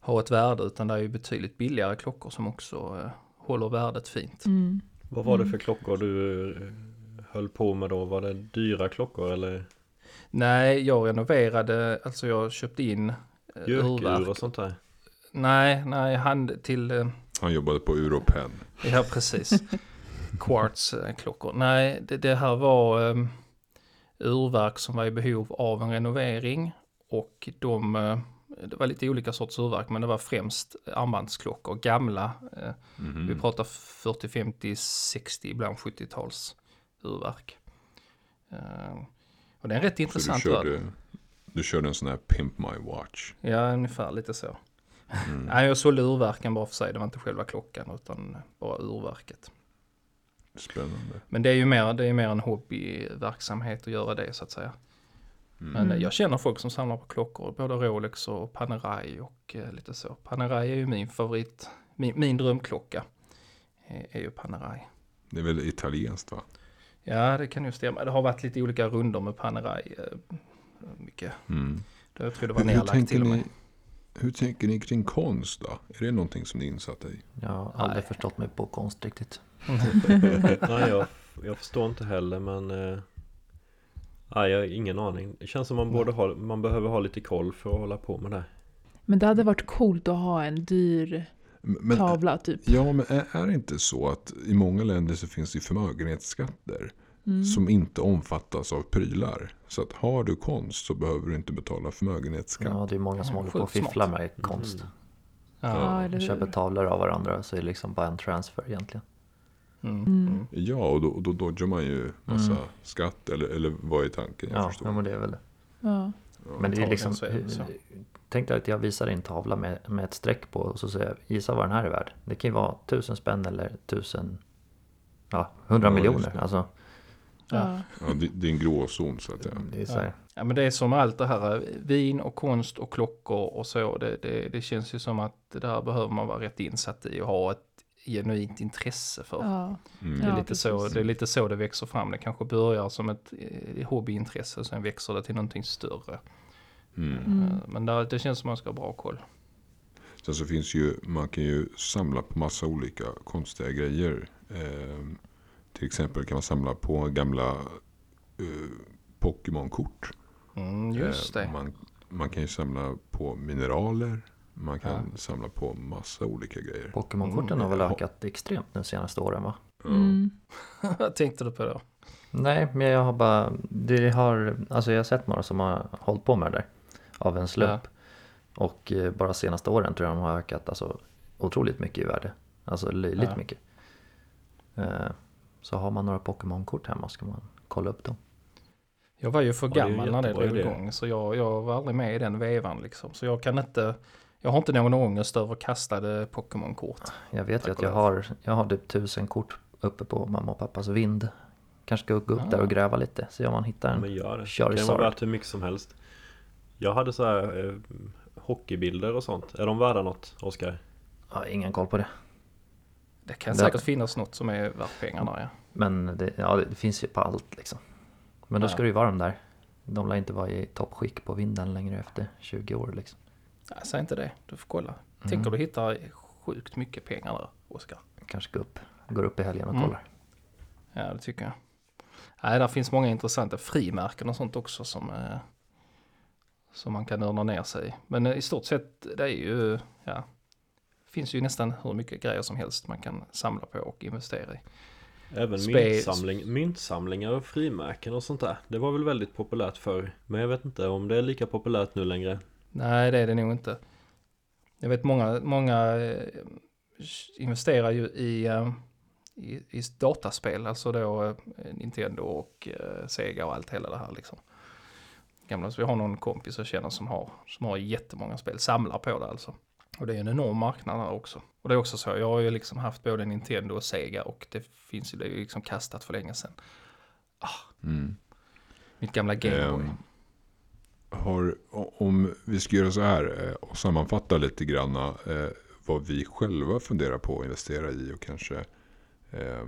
har ett värde utan det är ju betydligt billigare klockor som också eh, håller värdet fint.
Mm.
Vad var det
Mm.
för klockor du eh, höll på med då? Var det dyra klockor eller
Nej, jag renoverade, alltså jag köpte in eh,
gökur och sånt där?
Nej, nej, hand till, eh,
Han jobbade på Europen.
ja precis, quartz-klockor. Nej, det, det här var um, urverk som var i behov av en renovering och de, eh, det var lite olika sorts urverk men det var främst armbandsklockor, gamla,
Mhm.
vi pratar 40, 50, 60, ibland 70-tals urverk. Eh, och det är en rätt
Så du
intressant värld.
körde, du körde en sån här Pimp My Watch.
Ja, ungefär lite så.
Mm.
Nej, jag sålde urverken bara för sig, det var inte själva klockan utan bara urverket.
Spännande.
Men det är ju mer, det är mer en hobbyverksamhet att göra det så att säga.
Mm.
Men
Mm.
jag känner folk som samlar på klockor, både Rolex och Panerai och eh, lite så. Panerai är ju min favorit, min, min drömklocka är, är ju Panerai.
Det är väl italienskt va?
Ja, det kan ju stämma. Det har varit lite olika runder med Panerai. eh, Mycket.
Mm.
Jag tror det var
Hur, hur,
nedlagt
tänker
till och med.
ni, hur tänker ni kring konst då? Är det någonting som ni är insatta i?
Jag har aldrig
Nej.
förstått mig på konst riktigt.
Nej, jag, jag förstår inte heller men eh, Nej, jag har ingen aning. Det känns som man, borde ha, man behöver ha lite koll för att hålla på med det.
Men det hade varit coolt att ha en dyr
Men,
tavla typ.
Ja, men är, är det inte så att i många länder så finns det förmögenhetsskatter
Mm.
som inte omfattas av prylar. Så att har du konst så behöver du inte betala förmögenhetsskatt.
Ja, det är många som
Ja,
håller på och fifflar med konst.
Ja.
Ja, eller hur?
Köper tavlor av varandra så är det liksom bara en transfer egentligen.
Mm.
Mm.
Mm.
Ja, och då, och då dodgar man ju massa
Mm.
skatt. Eller, eller vad är tanken? Jag
Ja,
förstår.
ja, men det är väl det.
Ja.
Men det är liksom, tänk dig att jag visar en tavla med, med ett streck på och så säger jag gissa vad den här är värd. Det kan ju vara tusen spänn eller tusen, ja, hundra
Ja,
miljoner.
det.
Alltså,
Ja.
Ja, det, det är en gråzon så att säga.
det är så här,
Ja men det är som allt det här, vin och konst och klockor och så. Det, det, det känns ju som att det där behöver man vara rätt insatt i och ha ett genuint intresse för.
Ja.
Mm.
Det, är
Ja,
lite så,
precis.
det är lite så det växer fram. Det kanske börjar som ett eh, hobbyintresse och sen växer det till någonting större.
Mm.
Mm.
Eh, Men där, det känns som man ska ha bra koll.
Sen så finns ju, man kan ju samla på massa olika konstiga grejer. Eh, till exempel kan man samla på gamla eh, Pokémon-kort.
Mm, just
Eh,
det.
Man, man kan ju samla på mineraler. Man kan
Ja.
samla på massa olika grejer.
Pokémon-korten har väl
Mm.
ökat extremt de senaste åren va?
Ja.
Mm.
Vad tänkte du på då?
Nej, men jag har bara, det har, alltså jag har sett några som har hållit på med det där av en slump. Och eh, bara senaste åren tror jag de har ökat alltså otroligt mycket i värde. Alltså löjligt
Ja.
mycket. Eh, Så har man några Pokémon-kort hemma ska man kolla upp dem.
Jag var ju för
Ja, det
gammal när det
jättebra
drog igång. Så jag, jag var aldrig med i den vevan liksom. Så jag kan inte, jag har inte någon ångest över kastade Pokémon-kort.
Jag vet
Tack
ju att jag har, jag har typ tusen kort uppe på mamma och pappas vind. Kanske ska gå upp
Ah.
där och gräva lite, se om man hittar en.
Men gör det. Det
Charizard.
kan vara värt hur mycket som helst. Jag hade så här eh, hockeybilder och sånt. Är de värda något, Oskar?
Jag har ingen koll på det.
Det kan
Det-
säkert finnas något som är värt pengarna ja.
Men det, ja, det finns ju på allt liksom. Men då
Ja.
ska det ju vara de där. De lär inte vara i toppskick på vinden längre efter 20 år liksom.
Nej, säg inte det. Du får kolla.
Mm.
Tänker du hittar sjukt mycket pengar där, Oskar.
Kanske gå upp, går upp i helgen och
Mm.
kollar.
Ja, det tycker jag. Nej, där finns många intressanta frimärken och sånt också som, eh, som man kan nörda ner sig i. Men eh, i stort sett, det är ju, ja, finns ju nästan hur mycket grejer som helst man kan samla på och investera i.
Även
Spe-
myntsamling, myntsamlingar och frimärken och sånt där. Det var väl väldigt populärt förr. Men jag vet inte om det är lika populärt nu längre.
Nej, det är det nog inte. Jag vet många, många eh, investerar ju i, eh, i, i dataspel, alltså då eh, Nintendo och Sega och allt hela det här liksom. Gamla, så vi har någon kompis jag känner som har, som har jättemånga spel, samlar på det alltså. Och det är en enorm marknad där också. Och det är också så, jag har ju liksom haft både Nintendo och Sega och det finns ju, det är ju liksom kastat för länge sedan.
Mm.
Mitt gamla Gameboy.
Ehm, har, om vi ska göra så här eh, och sammanfatta lite grann eh, vad vi själva funderar på att investera i och kanske eh,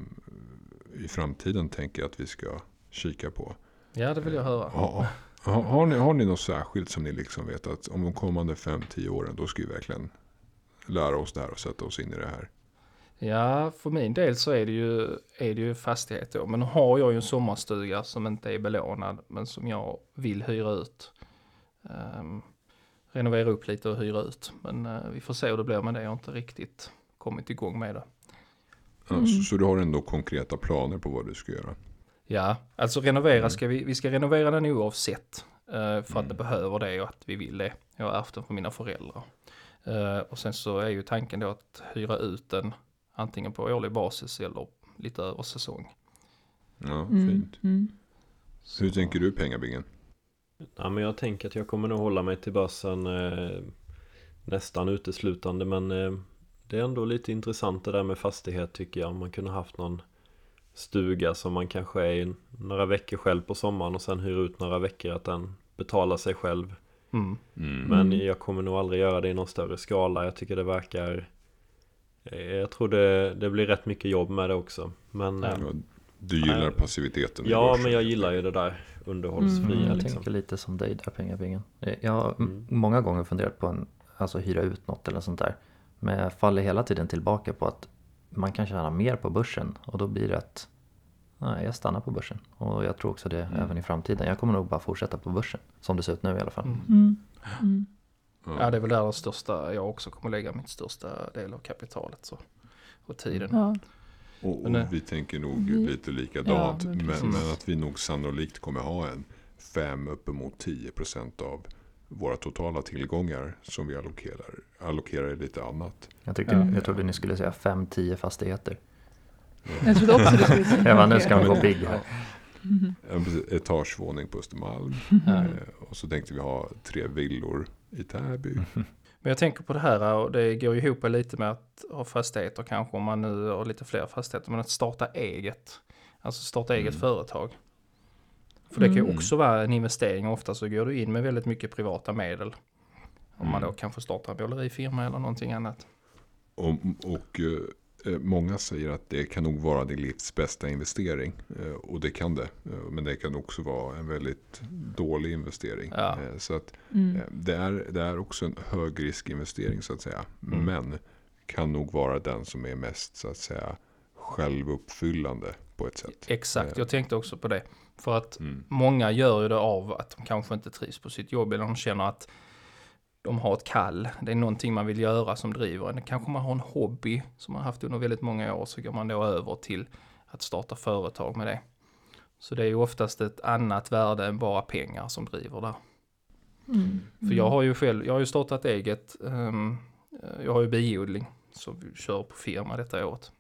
i framtiden tänker att vi ska kika på.
Ja, det vill jag höra.
Ha, har, ni, har ni något särskilt som ni liksom vet att om de kommande 5-10 åren då ska vi verkligen lära oss det här och sätta oss in i det här.
Ja, för min del så är det ju, är det ju fastighet då. Men nu har jag ju en sommarstuga som inte är belånad, men som jag vill hyra ut. Ehm, renovera upp lite och hyra ut. Men eh, vi får se hur det blir med det. Jag har inte riktigt kommit igång med det.
Mm.
så, så du har ändå konkreta planer på vad du ska göra.
Ja, alltså renovera
Mm.
ska vi, vi ska renovera den oavsett. eh, för att
Mm.
det behöver det och att vi vill det. Jag har ärvt den från mina föräldrar. Eh, och sen så är ju tanken då att hyra ut den antingen på årlig basis eller lite över säsong.
Ja,
Mm.
fint.
Mm.
Hur tänker du pengabingen?
Ja, men jag tänker att jag kommer nog hålla mig till börsen eh, nästan uteslutande men eh, det är ändå lite intressant det där med fastighet tycker jag. Om man kunde haft någon stuga som man kanske är i några veckor själv på sommaren och sen hyr ut några veckor att den betalar sig själv.
Mm.
Mm.
Men jag kommer nog aldrig göra det i någon större skala. Jag tycker det verkar eh, Jag tror det, det blir rätt mycket jobb med det också. Men
Ja.
Du gillar
Nej.
passiviteten i
ja
börsen,
men jag gillar ju det där underhållsfria
Mm,
Jag
liksom.
tänker lite som dig där pengabingen. Jag har
Mm.
många gånger funderat på en, alltså hyra ut något eller sånt där. Men jag faller hela tiden tillbaka på att man kan tjäna mer på börsen och då blir det att nej, jag stannar på börsen. Och jag tror också det
Mm.
även i framtiden. Jag kommer nog bara fortsätta på börsen. Som det ser ut nu i alla fall.
Mm.
Mm. Mm.
Ja, det är väl där den största, jag också kommer lägga mitt största del av kapitalet så, och tiden.
Ja.
Och, och vi tänker nog
Vi-
lite likadant.
Ja, men
men, men att vi nog sannolikt kommer ha en 5 uppemot 10 procent av våra totala tillgångar som vi allokerar, allokerar i lite annat.
Jag, tyckte,
Mm.
jag trodde ni skulle säga 5-10 fastigheter.
Jag trodde också det skulle säga
bara, nu ska de gå big här.
En etagevåning på Östermalm.
Ja.
Eh, och så tänkte vi ha tre villor i Täby.
Men jag tänker på det här och det går ihop lite med att ha fastigheter kanske om man nu har lite fler fastigheter. Men att starta eget. Alltså starta eget
Mm.
företag. För det kan ju
Mm.
också vara en investering. Ofta så går du in med väldigt mycket privata medel. Om man då
Mm.
kanske startar en målerifirma eller någonting annat.
Och, och eh, många säger att det kan nog vara din livs bästa investering. Eh, och det kan det. Eh, men det kan också vara en väldigt dålig investering.
Ja.
Eh, så att
Mm.
eh, det, är, det är också en högriskinvestering så att säga.
Mm.
Men kan nog vara den som är mest så att säga självuppfyllande på ett sätt.
Exakt,
Eh.
jag tänkte också på det. För att
Mm.
många gör ju det av att de kanske inte trivs på sitt jobb eller de känner att de har ett kall. Det är någonting man vill göra som driver en. Kanske man har en hobby som man haft under väldigt många år så går man då över till att starta företag med det. Så det är ju oftast ett annat värde än bara pengar som driver där.
Mm.
För jag har ju själv, jag har ju startat eget. eh, jag har ju biodling som vi kör på firma detta året.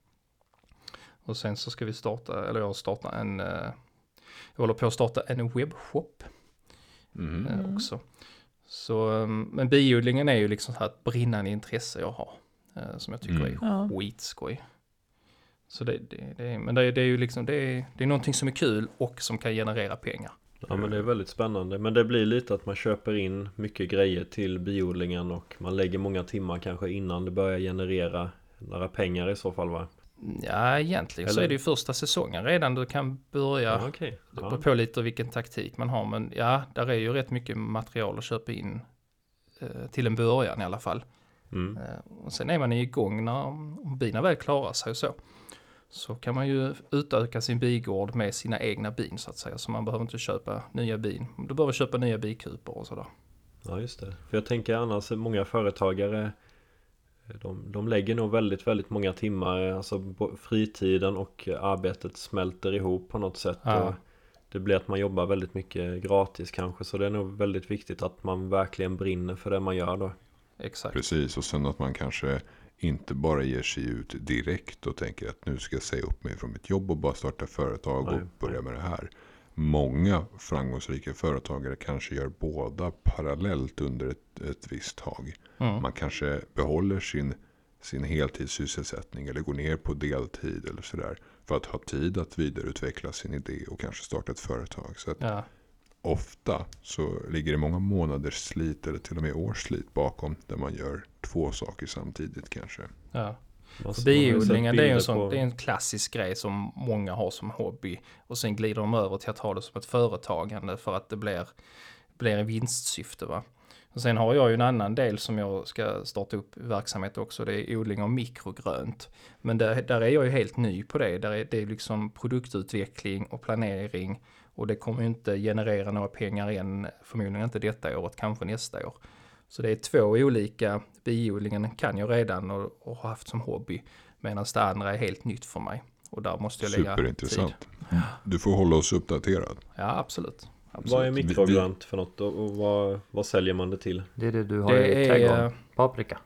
Och sen så ska vi starta, eller jag startar en, eh, jag håller på att starta en webbshop
Mhm.
eh,
Mm.
också. Så, ehm, men biodlingen är ju liksom så här ett brinnande intresse jag har. eh, Som jag tycker
Mm.
är skitskoj. Så det, det, det, är- men det, det är ju liksom, det är, det är någonting som är kul och som kan generera pengar.
Ja men det är väldigt spännande. Men det blir lite att man köper in mycket grejer till biodlingen och man lägger många timmar kanske innan det börjar generera några pengar i så fall va?
Ja, egentligen så
Eller?
är det ju första säsongen redan du kan börja.
Ja, okej.
Det beror på lite vilken taktik man har, men ja, där är ju rätt mycket material att köpa in eh, till en början i alla fall.
Mm.
Eh, och sen är man igång när om bina väl klarar sig och så. Så kan man ju utöka sin bigård med sina egna bin så att säga. Så man behöver inte köpa nya bin. Du behöver köpa nya bikuper och sådär.
Ja just det. För jag tänker annars många företagare de, de lägger nog väldigt, väldigt många timmar Alltså fritiden och arbetet smälter ihop på något sätt
Ja.
och Det blir att man jobbar väldigt mycket gratis kanske Så det är nog väldigt viktigt att man verkligen brinner för det man gör då
Exakt.
Precis, och sen att man kanske inte bara ger sig ut direkt och tänker att nu ska jag säga upp mig från mitt jobb och bara starta företag
Nej,
och börja
nej.
med det här. Många framgångsrika företagare kanske gör båda parallellt under ett, ett visst tag.
Mm.
Man kanske behåller sin, sin heltidssysselsättning eller går ner på deltid eller sådär. För att ha tid att vidareutveckla sin idé och kanske starta ett företag. Så att
Ja,
ofta så ligger det många månaders slit eller till och med års slit bakom. Där man gör två saker samtidigt kanske.
ja. För biodlingen det är, en sån,
på-
det är en klassisk grej som många har som hobby. Och sen glider de över till att ha det som ett företagande för att det blir, blir en vinstsyfte. Va? Och sen har jag ju en annan del som jag ska starta upp verksamhet också. Det är odling av mikrogrönt. Men där, där är jag ju helt ny på det. Där är det är liksom produktutveckling och planering. Och det kommer ju inte generera några pengar än, förmodligen inte detta året, kanske nästa år. Så det är två olika, biodlingen kan jag redan och, och har haft som hobby. Medan det andra är helt nytt för mig. Och där måste jag lägga tid.
Superintressant. Du får hålla oss uppdaterad.
Ja, absolut. absolut.
Vad är mikrogrönt för något och, och vad, vad säljer man det till?
Det är det du har
Det
i trädgården.
eh,
Paprika.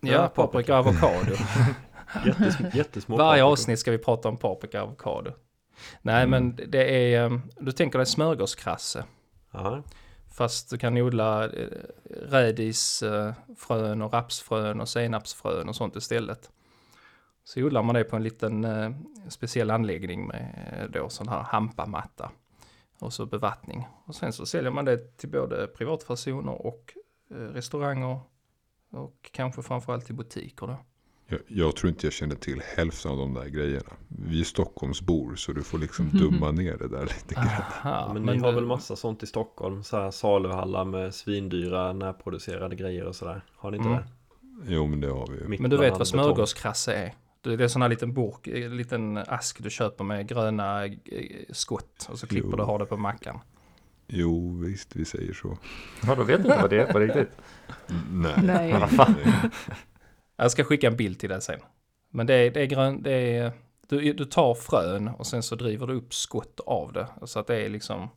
Ja,
Ja,
paprika och avokado.
Jättes, jättesmå
Varje avsnitt ska vi prata om paprika och avokado. Nej,
Mm.
men det är, eh, du tänker dig smörgåskrasse.
Ja,
Fast du kan odla eh, rädisfrön eh, och rapsfrön och senapsfrön och sånt istället. Så odlar man det på en liten eh, speciell anläggning med då sån här hampamatta. Och så bevattning. Och sen så säljer man det till både privatpersoner och restauranger. Och kanske framförallt till butiker då.
Jag, jag tror inte jag känner till hälften av de där grejerna. Vi är Stockholmsbor så du får liksom dumma ner det där lite grann.
Aha,
men, ni har väl massa sånt i Stockholm? Så här saluhallar med svindyra närproducerade grejer och sådär. Har ni inte
Mm.
det?
Jo men det har vi ju.
Mitt
Men du vet vad smörgåskrasse är? Det är en sån här liten burk, en liten ask du köper med gröna eh, skott och så klipper
Jo.
du och har det på mackan.
Jo, visst, vi säger så.
Ja, då vet du inte vad det är på riktigt.
Nej.
Nej.
Jag ska skicka en bild till dig sen. Men det är, det är grön, det är, du, du tar frön och sen så driver du upp skott av det. Så att det är liksom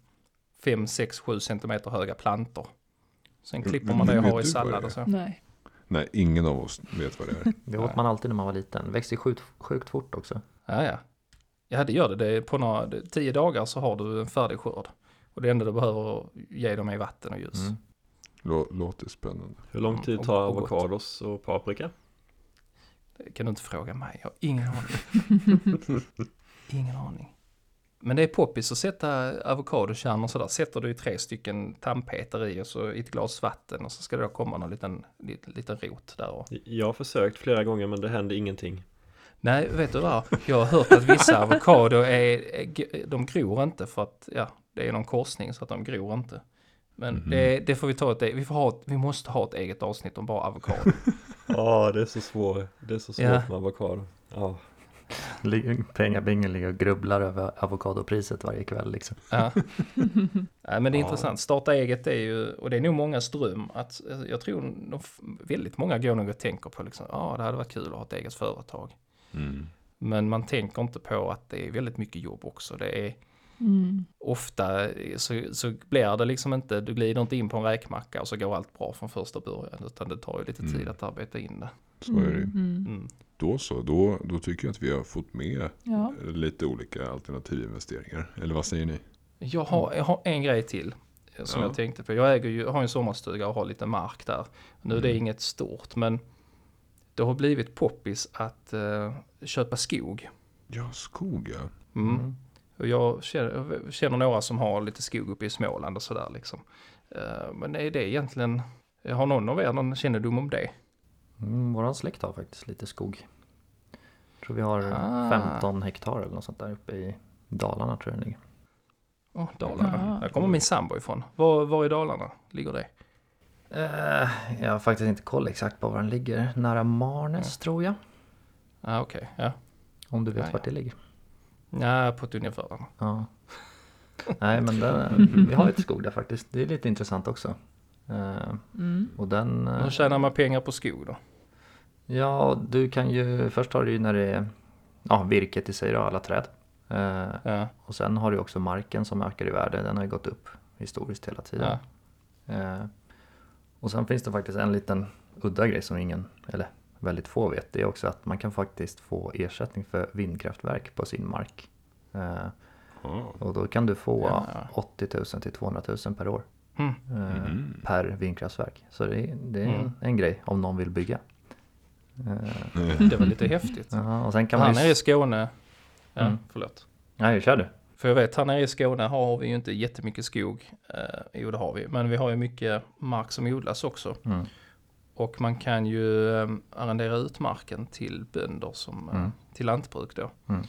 5, 6, 7 centimeter höga plantor. Sen klipper man det och har i sallad och så.
Nej.
Nej, ingen av oss vet vad det är.
Det åt man alltid när man var liten. Växer sjukt, sjukt fort också.
Ja, ja. Ja, det gör det. det på några, tio dagar så har du en färdig skörd. Och det enda du behöver ge dem är vatten och ljus.
Mm.
Lå, låter spännande.
Hur lång tid
Och-
tar avokados och paprika?
Kan du inte fråga mig. Jag har ingen aning. ingen aning. Men det är poppis att sätta avokadokärnor sådär. Sätter du i tre stycken tandpetare i och så i ett glas vatten och så ska det då komma någon liten, liten, liten rot där. Och...
Jag har försökt flera gånger men det händer ingenting.
Nej, vet du vad? Jag har hört att vissa avokado är, är, de gror inte för att ja, det är någon korsning så att de gror inte. Men
Mhm.
det, det får vi ta ett, vi, får ha ett, vi måste ha ett eget avsnitt om bara avokado.
Ja, det är så svårt. Det är så svårt
Ja.
med avokado. Ja.
Ligger- Pengabingen ligger och grubblar över avokadopriset varje kväll liksom.
Ja. Nej, men det är
Ja.
intressant. Starta eget är ju, och det är nog mångas dröm, att jag tror de, väldigt många går nog och tänker på liksom, ja ah, det hade varit kul att ha ett eget företag.
Mm.
Men man tänker inte på att det är väldigt mycket jobb också. Det är
Mm.
ofta så, så blir det liksom inte, du glider inte in på en räkmacka och så går allt bra från första början, utan det tar ju lite tid
Mm.
att arbeta in det.
Så är det.
Mm.
Mm.
Då så, då, då tycker jag att vi har fått med
Ja.
lite olika alternativinvesteringar. Eller vad säger ni?
Jag har, jag har en grej till som
Ja.
jag tänkte på. Jag äger ju, har en sommarstuga och har lite mark där. Nu är det
Mm.
inget stort, men det har blivit poppis att eh, köpa skog.
Ja, skog ja.
Mm. Och jag känner, jag känner några som har lite skog uppe i Småland och sådär liksom. Eh, men är det egentligen, har någon av er någon kännedom om det?
Mm, våran släkt har faktiskt lite skog. Jag tror vi har
Ah.
15 hektar eller något sånt där uppe i Dalarna tror jag det ligger.
Åh, Dalarna.
Ah.
Där kommer min sambo ifrån. Var, var i Dalarna ligger det?
Eh, jag har faktiskt inte koll exakt på var den ligger. Nära Marnäs tror jag.
Ah, Okej, ja.
Om du vet
Ja,
vart det ligger.
Ja, på ett ungefär.
Ja. Nej men den, vi har lite skog där faktiskt. Det är lite intressant också. Eh,
Mm.
och den... eh,
Hur tjänar man pengar på skog då?
Ja, du kan ju... Först har du ju när det är ja, virket i sig då, alla träd. Eh,
Ja,
och sen har du också marken som ökar i värde. Den har ju gått upp historiskt hela tiden.
ja.
Eh, och sen finns det faktiskt en liten udda grej som ingen, eller väldigt få vet. Det är också att man kan faktiskt få ersättning för vindkraftverk på sin mark. Eh,
Ja.
och då kan du få
Ja.
80 000 till 200 000 per år.
Mm.
eh. Per vindkraftverk. Så det, är- det är
Mm.
en, grej om någon vill bygga. Eh,
Det var lite häftigt.
ja, och sen kan man
Här
ju...
nere i Skåne, ja,
Mm.
förlåt.
Nej, kör du.
För jag vet, här nere i Skåne har vi ju inte jättemycket skog. Eh, jo, det har vi. Men vi har ju mycket mark som odlas också.
Mm.
Och man kan ju eh, arrendera ut marken till bönder som, eh,
Mm.
till lantbruk då.
Mm.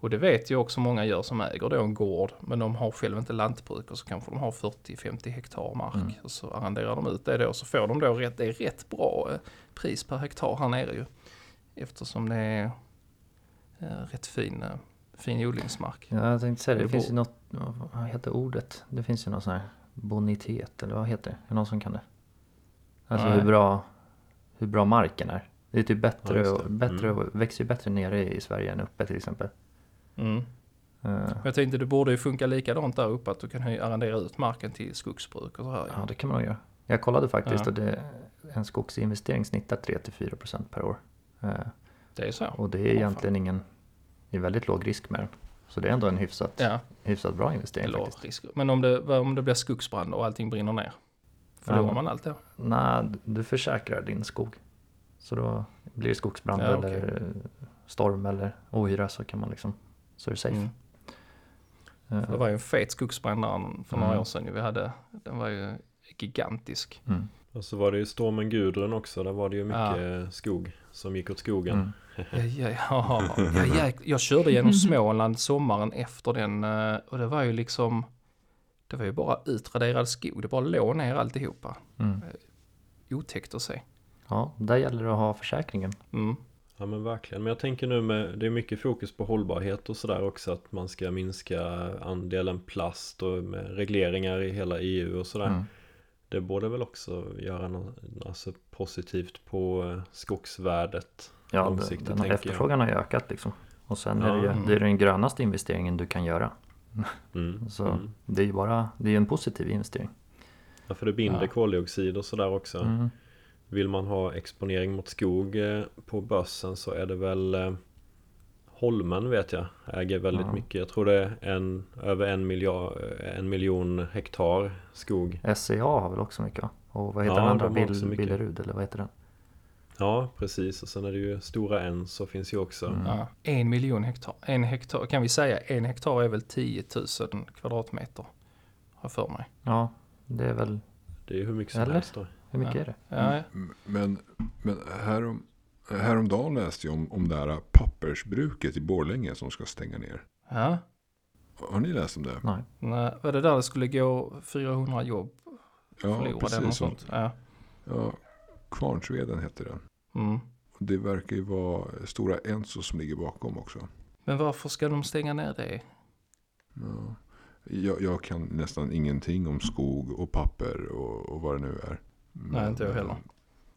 Och det vet ju också många gör som äger då en gård. Men de har själv inte lantbruk och så kanske de har 40-50 hektar mark.
Mm.
Och så arrenderar de ut det då. Så får de då rätt, det är rätt bra eh, pris per hektar här nere ju. Eftersom det är eh, rätt fin, fin odlingsmark.
Ja, jag tänkte säga det. Det finns ju något, vad heter ordet? Det finns ju någon sån här bonitet, eller vad heter det? Är det någon som kan det? Alltså
Nej.
hur bra, hur bra marken är. Det är typ bättre,
Ja,
och, bättre
Mm.
och, växer ju bättre nere i Sverige än uppe till exempel.
Mm.
Eh,
Jag tänkte det borde ju funka likadant där uppe att du kan arrendera ut marken till skogsbruk och så här.
ja, det kan man nog göra. Jag kollade faktiskt
Ja.
och det, en skogsinvestering snittar 3-4% per år. Eh,
Det är så.
och det är
fan.
egentligen ingen, det är väldigt låg risk med den. Så det är ändå en hyfsat,
Ja,
hyfsat bra investering faktiskt.
risk. Men om det, om det blir skogsbrand och allting brinner ner? Förlorar
Ja.
man allt då?
Nej, du försäkrar din skog. Så då blir det skogsbrand
Ja, okej.
eller storm eller ohyra så kan man liksom, så är det safe.
Mm.
Eh,
För det var ju en fet skogsbrand för några
Mm.
år sedan. Vi hade, den var ju gigantisk.
mm.
Och så var det ju stormen Gudrun också. Där var det ju mycket skog som gick åt skogen.
Mm.
Ja, ja, ja, ja, ja, jag körde genom Småland sommaren efter den eh, och det var ju liksom Det var ju bara utraderad skog. Det bara låg ner alltihopa.
Mm.
Otäckt att se.
Ja, där gäller det att ha försäkringen.
Mm.
Ja men verkligen. Men jag tänker nu med, det är mycket fokus på hållbarhet och sådär också att man ska minska andelen plast och med regleringar i hela EU och sådär.
Mm.
Det borde väl också göra något alltså, positivt på eh, skogsvärdet
Ja,
långsiktigt,
den, efterfrågan har ju ökat liksom. Och sen är det ju
Ja.
det är den grönaste investeringen du kan göra.
Mm.
Så
Mm.
det är ju bara, det är en positiv investering.
Ja, för det binder
Ja.
koldioxid och sådär också.
Mm.
Vill man ha exponering mot skog eh, på börsen så är det väl eh, Holmen vet jag äger väldigt
Ja.
mycket. Jag tror det är en, över en, miljard, en miljon hektar skog.
SCA har väl också mycket? Och vad heter
Ja,
den andra? Billerud eller vad heter den?
Ja, precis. Och sen är det ju Stora Enso finns ju också.
Mm.
Ja, en miljon hektar. En hektar, kan vi säga en hektar är väl 10 000 kvadratmeter. Har för mig.
Ja, det är väl,
Det är ju hur mycket som
Eller?
helst då.
hur mycket
Ja.
är det?
Ja,
M- Men, men härom, häromdagen läste jag om, om det här pappersbruket i Borlänge som ska stänga ner.
ja.
Har ni läst om det?
Nej.
Nej, var det där det skulle gå 400 jobb
Ja,
förlorade eller något
precis.
Sånt? Ja.
ja, Kvarnsveden heter den.
Mm.
Det verkar ju vara Stora Enso som ligger bakom också.
Men varför ska de stänga ner det?
Ja. Jag, jag kan nästan ingenting om skog och papper och, och vad det nu är.
Nej, inte jag heller.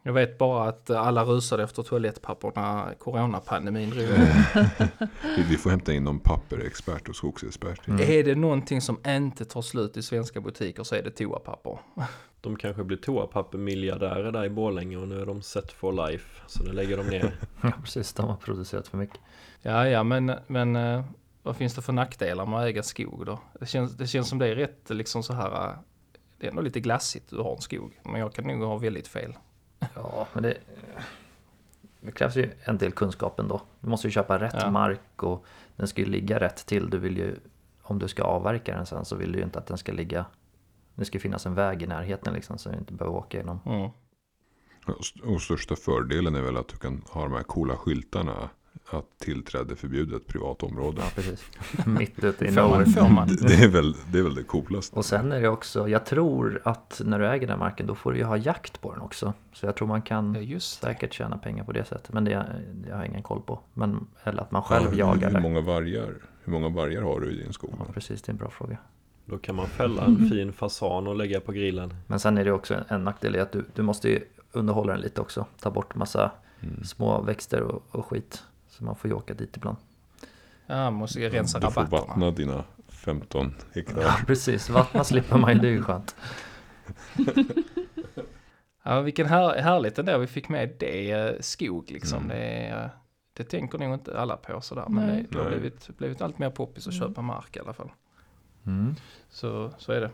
Jag vet bara att alla rusade efter toalettpapper när coronapandemin drog
vi får hämta in någon papperexpert och skogsexpert.
Mm.
Är det någonting som inte tar slut i svenska butiker så är det toapapper.
De kanske blir toapappermiljardärer där i Borlänge och nu är de set for life. Så nu lägger de ner.
Ja, precis. De har producerat för mycket.
Ja, ja, men, men eh, vad finns det för nackdelar med att äga skog då? Det känns, det känns som det är rätt liksom så här, eh, det är ändå lite glassigt du har en skog. Men jag kan nog ha väldigt fel.
Ja, men det, det krävs ju en del kunskap ändå. Du måste ju köpa rätt
Ja.
mark och den ska ju ligga rätt till. Du vill ju, om du ska avverka den sen så vill du ju inte att den ska ligga det ska finnas en väg i närheten liksom så du inte behöver åka genom.
Mm.
Och- största fördelen är väl att du kan ha de här coola skyltarna. Att tillträde förbjudet privat område.
Ja, precis. Mitt ute i nowhere.
man.
Det, det, är väl, det är väl det coolaste.
Och sen är det också, jag tror att när du äger den marken då får du ju ha jakt på den också. Så jag tror man
Ja,
kan
just det.
säkert tjäna pengar på det sättet. Men det, det har jag ingen koll på. Men, eller att man själv
Ja,
jagar
hur, hur,
där.
många vargar, hur många vargar har du i din skog?
Ja, precis, det är en bra fråga.
Då kan man fälla en fin fasan och lägga på grillen.
Men sen är det också en nackdel i att du, du måste ju underhålla den lite också. Ta bort massa
Mm.
små växter och, och skit. Så man får ju åka dit ibland.
Ja, måste ju rensa
Du får
rabatterna.
vattna dina 15 hektar.
Ja, precis. Vattna slipper man ju, det är ju skönt.
Ja, vilken här, härligt ändå vi fick med det, eh, skog liksom.
Mm.
Det, är, det tänker nog inte alla på sådär. Men
Nej.
det, det har blivit, blivit allt mer poppis att
Mm.
köpa mark i alla fall.
Mm.
Så, så är det.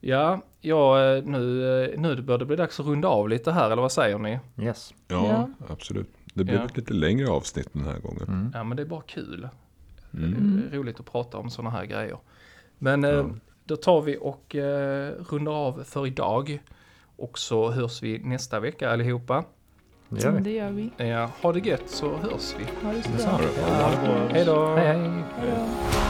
Ja, ja eh, nu, eh, nu bör det bli dags att runda av lite här, eller vad säger ni?
Yes.
Ja,
Ja.
absolut. Det blev
Ja.
ett lite längre avsnitt den här gången.
Mm.
Ja, men det är bara kul.
Mm.
Mm.
Det är roligt att prata om sådana här grejer. Men eh,
Ja.
då tar vi och eh, rundar av för idag. Och så hörs vi nästa vecka allihopa.
Det gör vi.
Det gör vi.
Ja, ha det gött så hörs vi.
Ha det så bra.
Hej då!
Hej hej!
Hej då.